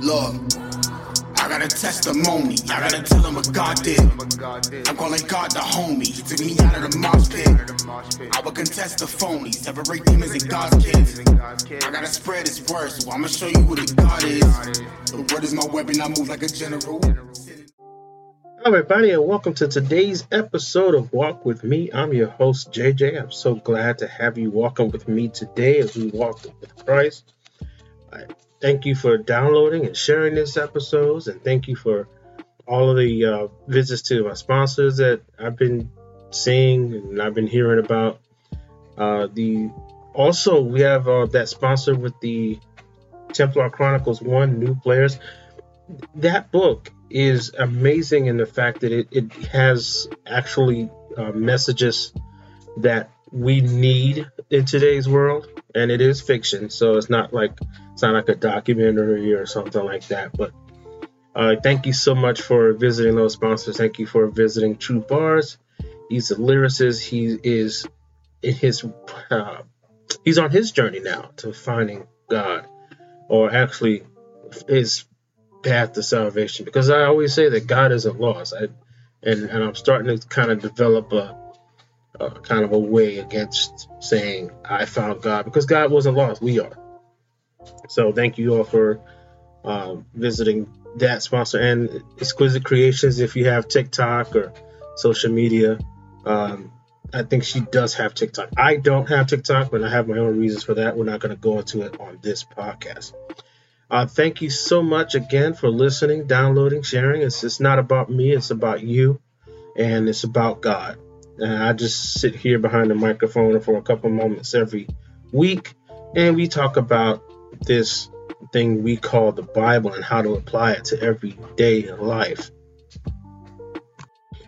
Look, I got a testimony. I gotta tell him what God did. I'm calling God the homie. He took me out of the mosh pit. I will contest the phony. Separate demons and God's kids. I gotta spread his word, so I'ma show you who the God is. The word is my weapon. I move like a general. Hello, everybody, and welcome to today's episode of Walk With Me. I'm your host, JJ. I'm so glad to have you walking with me today as we walk with Christ. Thank you for downloading and sharing this episodes, and thank you for all of the uh, visits to my sponsors that I've been seeing and I've been hearing about. Uh, the also we have uh, that sponsor with the Templar Chronicles One New Players. That book is amazing in the fact that it, it has actually uh, messages that we need in today's world and it is fiction so it's not like it's not like a documentary or something like that but uh, thank you so much for visiting those sponsors. Thank you for visiting true bars. He's a lyricist. He is in his uh, he's on his journey now to finding god or actually his path to salvation because I always say that God isn't lost. I, and, and I'm starting to kind of develop a, a, kind of a way against saying I found God because God wasn't lost. We are. So thank you all for um, visiting that sponsor and Exquisite Creations. If you have TikTok or social media, um, I think she does have TikTok. I don't have TikTok, but I have my own reasons for that. We're not going to go into it on this podcast. Uh, thank you so much again for listening, downloading, sharing. It's, it's not about me, it's about you, and it's about God. And I just sit here behind the microphone for a couple moments every week, and we talk about this thing we call the Bible and how to apply it to everyday life.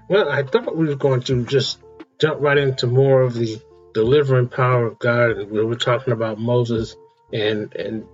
Well, I thought we were going to just jump right into more of the delivering power of God. We were talking about Moses and and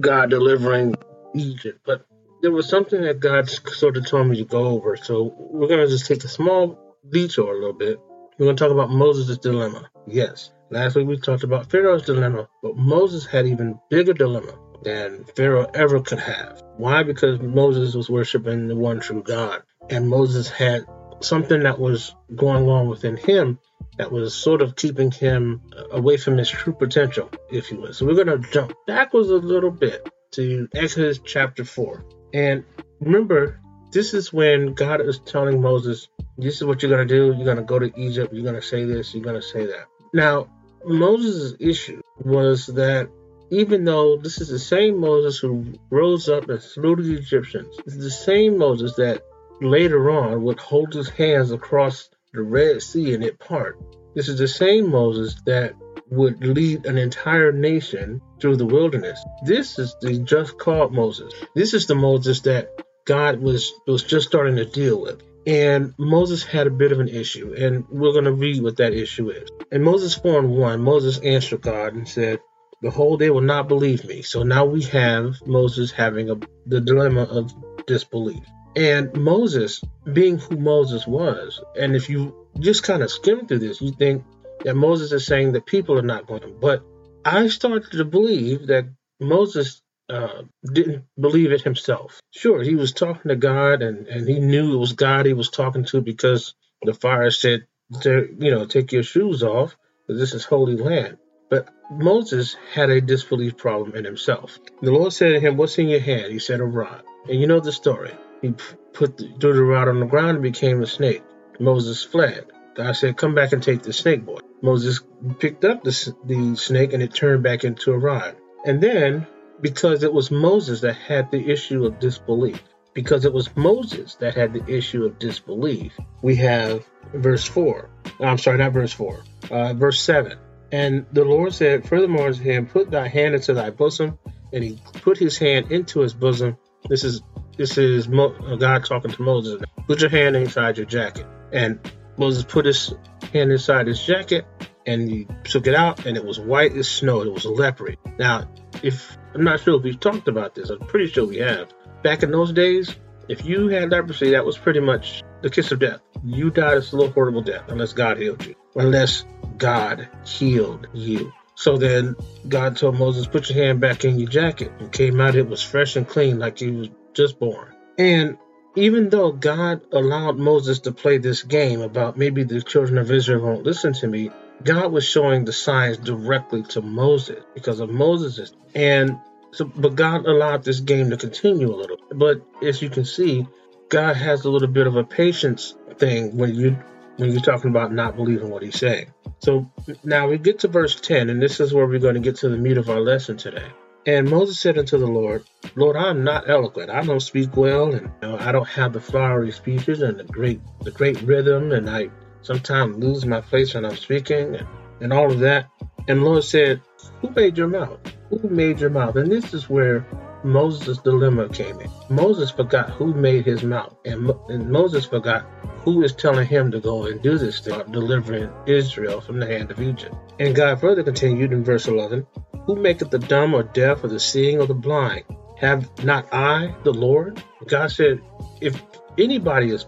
God delivering Egypt, but there was something that God sort of told me to go over. So we're going to just take a small detour a little bit. We're going to talk about Moses' dilemma. Yes, last week we talked about Pharaoh's dilemma, but Moses had even bigger dilemma than Pharaoh ever could have. Why? Because Moses was worshiping the one true God, and Moses had something that was going on within him that was sort of keeping him away from his true potential, if you will. So we're going to jump backwards a little bit to Exodus chapter 4. And remember, this is when God is telling Moses, this is what you're going to do. You're going to go to Egypt. You're going to say this. You're going to say that. Now, Moses' issue was that even though this is the same Moses who rose up and slew the Egyptians, it's the same Moses that later on would hold his hands across the Red Sea and it part. This is the same Moses that would lead an entire nation through the wilderness. This is the just called Moses. This is the Moses that God was was just starting to deal with. And Moses had a bit of an issue, and we're going to read what that issue is. In Moses 4 and 1, Moses answered God and said, Behold, they will not believe me. So now we have Moses having a, the dilemma of disbelief. And Moses, being who Moses was, and if you just kind of skim through this, you think that Moses is saying that people are not going to. But I started to believe that Moses uh, didn't believe it himself. Sure, he was talking to God, and, and he knew it was God he was talking to because the fire said, you know, take your shoes off, because this is holy land. But Moses had a disbelief problem in himself. The Lord said to him, What's in your hand? He said, A rod. And you know the story. He put the, threw the rod on the ground and became a snake. Moses fled. God said, Come back and take the snake, boy. Moses picked up the, the snake and it turned back into a rod. And then, because it was Moses that had the issue of disbelief, because it was Moses that had the issue of disbelief, we have verse 4. I'm sorry, not verse 4, uh, verse 7. And the Lord said, Furthermore to him, Put thy hand into thy bosom. And he put his hand into his bosom. This is this is Mo- uh, God talking to Moses. Put your hand inside your jacket. And Moses put his hand inside his jacket and he took it out and it was white as snow. It was leopard. Now, if I'm not sure if we've talked about this, I'm pretty sure we have. Back in those days, if you had leprosy, that was pretty much the kiss of death. You died a slow, horrible death unless God healed you. Unless God healed you. So then God told Moses, put your hand back in your jacket. And came out, it was fresh and clean like he was just born. And even though God allowed Moses to play this game about maybe the children of Israel won't listen to me, God was showing the signs directly to Moses because of Moses. And so, but God allowed this game to continue a little. But as you can see, God has a little bit of a patience thing when you when you're talking about not believing what he's saying. So now we get to verse 10, and this is where we're going to get to the meat of our lesson today. And Moses said unto the Lord, Lord, I'm not eloquent. I don't speak well, and you know, I don't have the flowery speeches and the great the great rhythm, and I sometimes lose my place when I'm speaking and, all of that. And Lord said, Who made your mouth? Who made your mouth? And this is where Moses' dilemma came in. Moses forgot who made his mouth, and, and Moses forgot who is telling him to go and do this thing, delivering Israel from the hand of Egypt. And God further continued in verse 11 Who maketh the dumb or deaf or the seeing or the blind? Have not I, the Lord? God said, If anybody is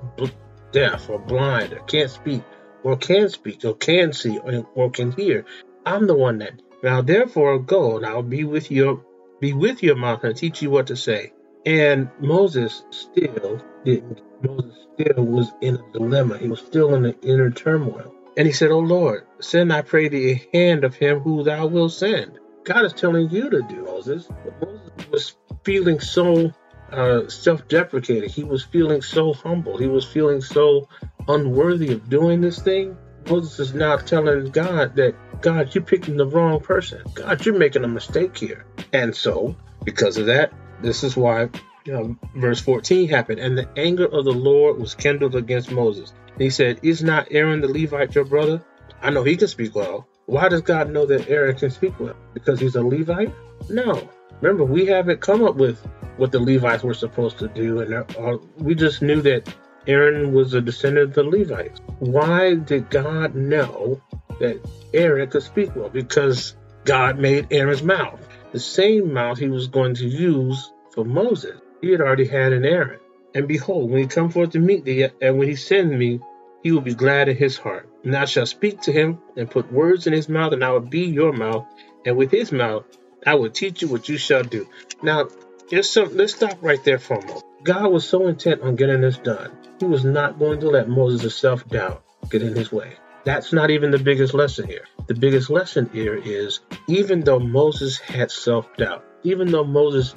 deaf or blind or can't speak or can speak or can see or, can hear, I'm the one that. Now therefore go and I'll be with your be with your mouth and teach you what to say. And Moses still didn't. Moses still was in a dilemma. He was still in the inner turmoil. And he said, Oh Lord, send, I pray thee, a hand of him who thou wilt send. God is telling you to do, Moses. Moses was feeling so uh, self deprecating. He was feeling so humble. He was feeling so unworthy of doing this thing. Moses is now telling God that, God, you're picking the wrong person. God, you're making a mistake here. And so, because of that, this is why you know, verse 14 happened. And the anger of the Lord was kindled against Moses. He said, Is not Aaron the Levite your brother? I know he can speak well. Why does God know that Aaron can speak well? Because he's a Levite? No. Remember, we haven't come up with what the Levites were supposed to do, and we just knew that Aaron was a descendant of the Levites. Why did God know that Aaron could speak well? Because God made Aaron's mouth the same mouth he was going to use for Moses. He had already had an Aaron. And behold, when he come forth to meet thee, and when he send me, he will be glad in his heart. And I shall speak to him and put words in his mouth, and I will be your mouth. And with his mouth, I will teach you what you shall do. Now, let's stop right there for a moment. God was so intent on getting this done, he was not going to let Moses' self doubt get in his way. That's not even the biggest lesson here. The biggest lesson here is even though Moses had self doubt, even though Moses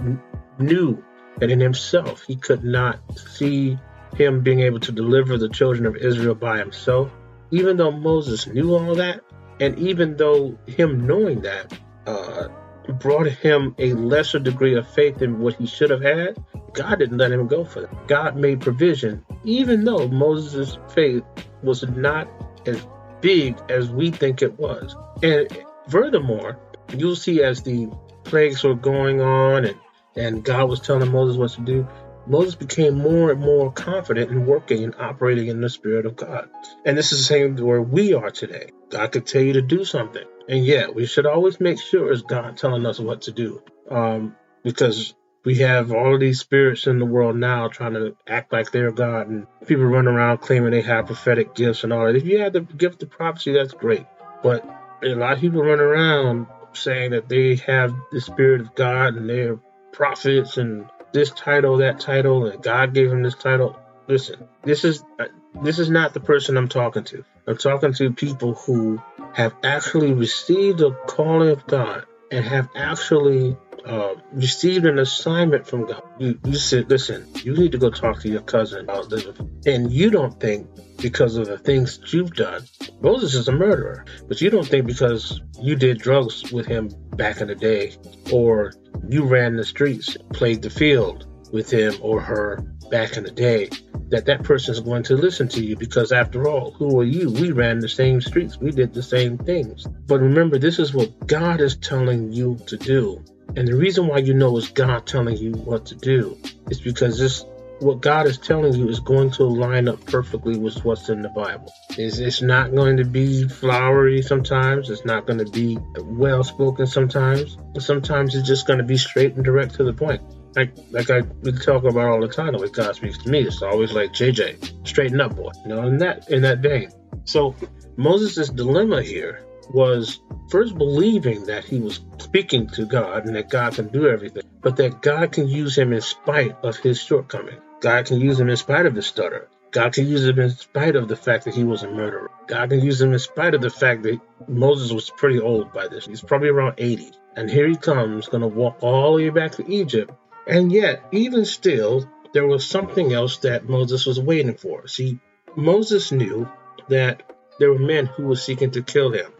knew that in himself he could not see him being able to deliver the children of Israel by himself, even though Moses knew all that, and even though him knowing that uh, brought him a lesser degree of faith than what he should have had, God didn't let him go for that. God made provision, even though Moses' faith was not as big as we think it was. And furthermore, you'll see as the plagues were going on and, and God was telling Moses what to do, Moses became more and more confident in working and operating in the Spirit of God. And this is the same where we are today. God could tell you to do something. And yet, we should always make sure it's God telling us what to do. Um, because we have all of these spirits in the world now trying to act like they're God, and people run around claiming they have prophetic gifts and all that. If you have the gift of prophecy, that's great. But a lot of people run around saying that they have the spirit of God and they're prophets and this title, that title, and God gave them this title. Listen, this is uh, this is not the person I'm talking to. I'm talking to people who have actually received the calling of God and have actually uh, received an assignment from God. You, you said, listen, you need to go talk to your cousin about this. And you don't think because of the things you've done, Moses is a murderer. But you don't think because you did drugs with him back in the day, or you ran the streets, played the field with him or her back in the day, that that person is going to listen to you because after all, who are you? We ran the same streets. We did the same things. But remember, this is what God is telling you to do. And the reason why you know it's God telling you what to do is because this what God is telling you is going to line up perfectly with what's in the Bible. It's, it's not going to be flowery sometimes. It's not going to be well spoken sometimes. Sometimes it's just going to be straight and direct to the point. Like like I we talk about all the time, way God speaks to me, it's always like JJ, straighten up, boy. You know, in that in that vein. So Moses' dilemma here was first believing that he was speaking to God and that God can do everything, but that God can use him in spite of his shortcoming. God can use him in spite of his stutter. God can use him in spite of the fact that he was a murderer. God can use him in spite of the fact that Moses was pretty old by this. He's probably around 80. And here he comes, going to walk all the way back to Egypt. And yet, even still, there was something else that Moses was waiting for. See, Moses knew that there were men who were seeking to kill him.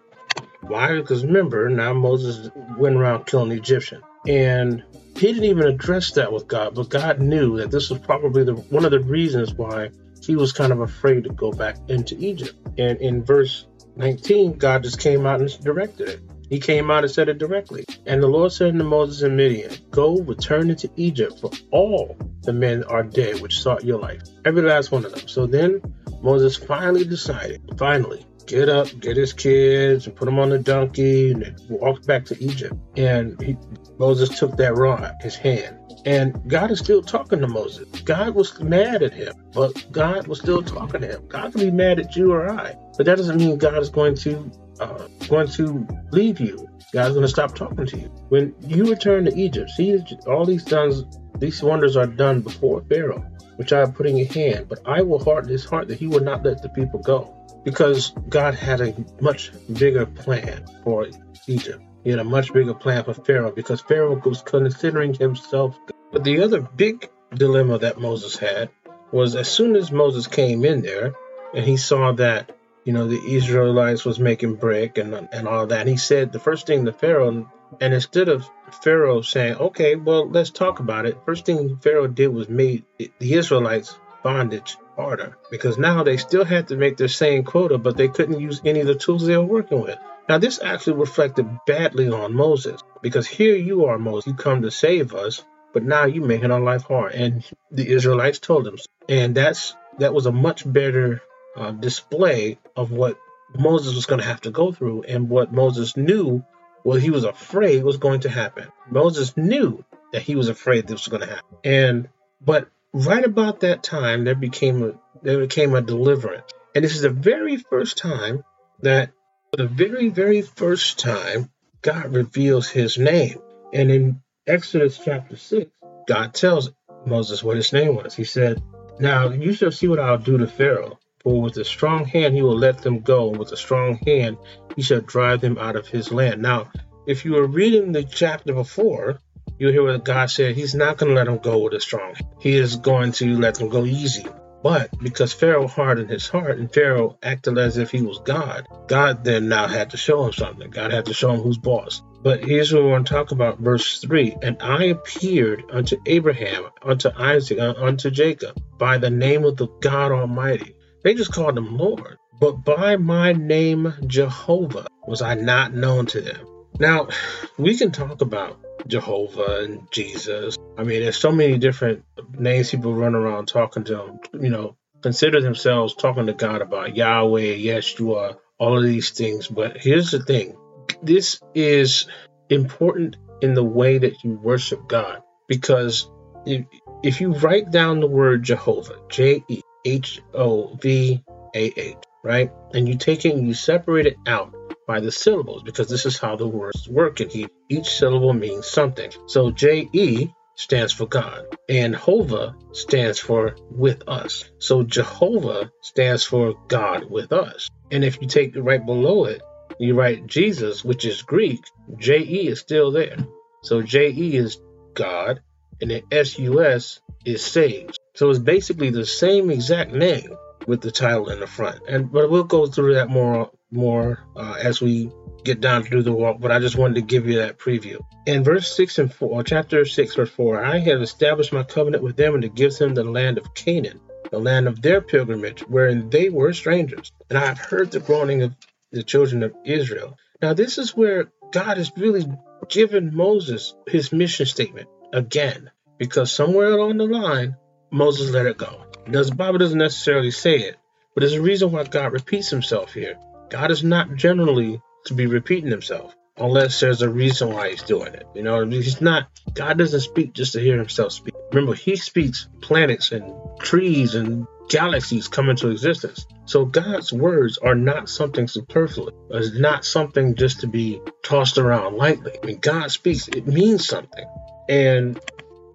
Why? Because remember, now Moses went around killing Egyptians. And he didn't even address that with God, but God knew that this was probably the, one of the reasons why he was kind of afraid to go back into Egypt. And in verse 19, God just came out and directed it. He came out and said it directly. And the Lord said unto Moses and Midian, Go, return into Egypt, for all the men are dead which sought your life. Every last one of them. So then Moses finally decided, finally, get up, get his kids, and put them on the donkey, and walk back to Egypt. And he, Moses took that rod, his hand, and God is still talking to Moses. God was mad at him, but God was still talking to him. God can be mad at you or I, but that doesn't mean God is going to uh, going to leave you. God's going to stop talking to you. When you return to Egypt, see all these done, these wonders are done before Pharaoh, which I put in your hand. But I will harden his heart that he will not let the people go, because God had a much bigger plan for Egypt. He had a much bigger plan for Pharaoh because Pharaoh was considering himself. But the other big dilemma that Moses had was as soon as Moses came in there and he saw that you know, the Israelites was making brick and and all that. he said the first thing the Pharaoh, and instead of Pharaoh saying, "Okay, well, let's talk about it," first thing Pharaoh did was made the Israelites bondage harder because now they still had to make their same quota, but they couldn't use any of the tools they were working with. Now, this actually reflected badly on Moses because here you are, Moses, you come to save us, but now you're making our life hard. And the Israelites told him, and that's that was a much better uh, display of what Moses was going to have to go through and what Moses knew what he was afraid was going to happen. Moses knew that he was afraid this was going to happen. And but right about that time there became a there became a deliverance. And this is the very first time that the very, very first time God reveals his name. And in Exodus chapter 6, God tells Moses what his name was. He said, Now you shall see what I'll do to Pharaoh. For with a strong hand he will let them go, and with a strong hand he shall drive them out of his land. Now, if you were reading the chapter before, you hear what God said. He's not going to let them go with a strong hand. He is going to let them go easy. But because Pharaoh hardened his heart and Pharaoh acted as if he was God, God then now had to show him something. God had to show him who's boss. But here's what we want to talk about, verse 3. And I appeared unto Abraham, unto Isaac, uh, unto Jacob, by the name of the God Almighty they just called him Lord. But by my name, Jehovah, was I not known to them. Now, we can talk about Jehovah and Jesus. I mean, there's so many different names people run around talking to them, you know, consider themselves talking to God about Yahweh, Yeshua, all of these things. But here's the thing this is important in the way that you worship God because if, if you write down the word Jehovah, J E H O V A H, right? And you take it and you separate it out by the syllables because this is how the words work and each syllable means something. So J E stands for God and Hova stands for with us. So Jehovah stands for God with us. And if you take right below it, you write Jesus, which is Greek, J E is still there. So J E is God and then S U S is saved. So it's basically the same exact name with the title in the front. And but we'll go through that more more uh, as we get down to do the walk. But I just wanted to give you that preview. In verse six and four, chapter six, verse four, I have established my covenant with them and to give them the land of Canaan, the land of their pilgrimage, wherein they were strangers. And I have heard the groaning of the children of Israel. Now this is where God has really given Moses his mission statement again, because somewhere along the line Moses let it go. Now, the Bible doesn't necessarily say it, but there's a reason why God repeats himself here. God is not generally to be repeating himself unless there's a reason why he's doing it. You know, he's not, God doesn't speak just to hear himself speak. Remember, he speaks planets and trees and galaxies come into existence. So God's words are not something superfluous. It's not something just to be tossed around lightly. When God speaks, it means something. And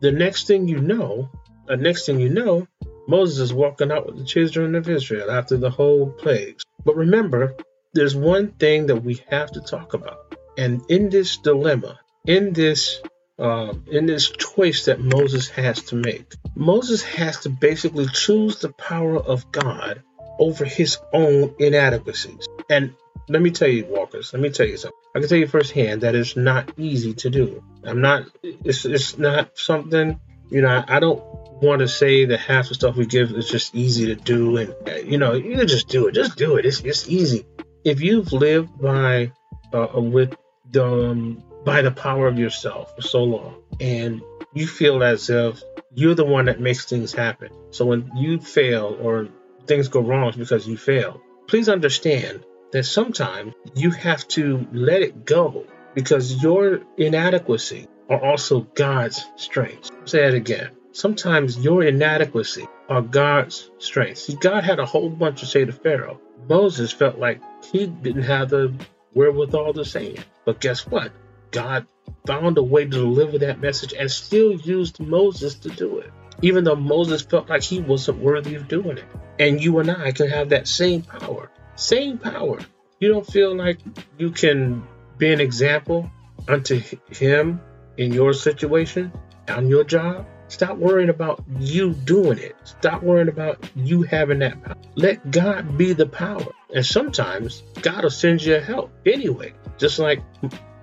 the next thing you know, next thing you know, Moses is walking out with the children of Israel after the whole plagues. But remember, there's one thing that we have to talk about. And in this dilemma, in this um, in this choice that Moses has to make, Moses has to basically choose the power of God over his own inadequacies. And let me tell you, Walkers, let me tell you something. I can tell you firsthand that it's not easy to do. I'm not, it's, it's not something, you know, I, don't want to say that half the stuff we give is just easy to do. And, you know, you can just do it. Just do it. It's, it's easy. If you've lived by, uh, with the, um, by the power of yourself for so long and you feel as if you're the one that makes things happen. So when you fail or things go wrong, because you fail. Please understand that sometimes you have to let it go because your inadequacy are also God's strengths. Say it again. Sometimes your inadequacy are God's strengths. See, God had a whole bunch to say to Pharaoh. Moses felt like he didn't have the wherewithal to say it. But guess what? God found a way to deliver that message and still used Moses to do it, even though Moses felt like he wasn't worthy of doing it. And you and I can have that same power. Same power. You don't feel like you can be an example unto him in your situation, on your job? Stop worrying about you doing it. Stop worrying about you having that power. Let God be the power. And sometimes God will send you help anyway. Just like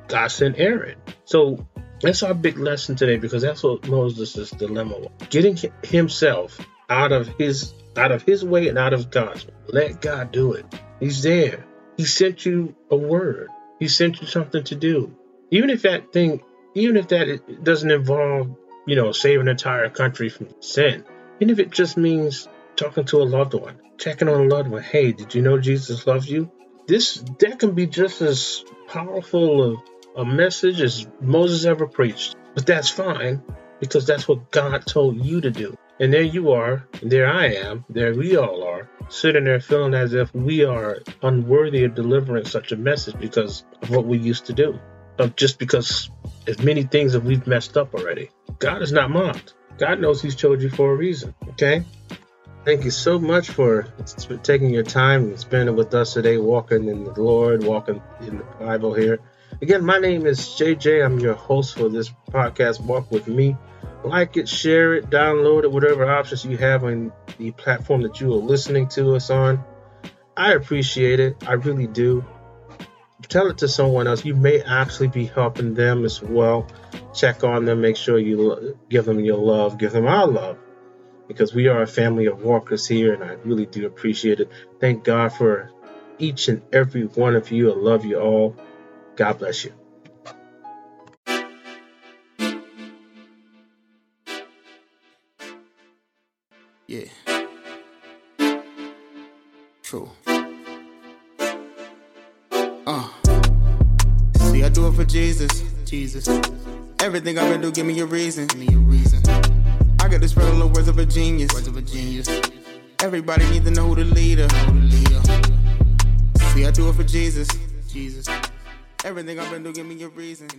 God sent Aaron. So that's our big lesson today because that's what Moses' dilemma was. Getting himself out of his out of his way and out of God's. Let God do it. He's there. He sent you a word. He sent you something to do. Even if that thing, even if that doesn't involve, you know, saving an entire country from sin, even if it just means talking to a loved one, checking on a loved one. Hey, did you know Jesus loves you? This that can be just as powerful a message as Moses ever preached. But that's fine because that's what God told you to do. And there you are, and there I am, there we all are, sitting there feeling as if we are unworthy of delivering such a message because of what we used to do. Of just because as many things that we've messed up already. God is not mocked. God knows He's chosen you for a reason. Okay? Thank you so much for taking your time and spending with us today, walking in the Lord, walking in the Bible here. Again, my name is JJ. I'm your host for this podcast, Walk With Me. Like it, share it, download it, whatever options you have on the platform that you are listening to us on. I appreciate it. I really do. Tell it to someone else. You may actually be helping them as well. Check on them. Make sure you give them your love. Give them our love because we are a family of walkers here, and I really do appreciate it. Thank God for each and every one of you. I love you all. God bless you. Yeah. True. Uh. See, I do it for Jesus. Jesus. Everything I've been doing, give me a reason. Give me a reason. I got this the words of a genius. Words of a genius. Everybody need to know who the leader. Who the leader. See, I do it for Jesus. Jesus. Everything I've been doing, give me a reason.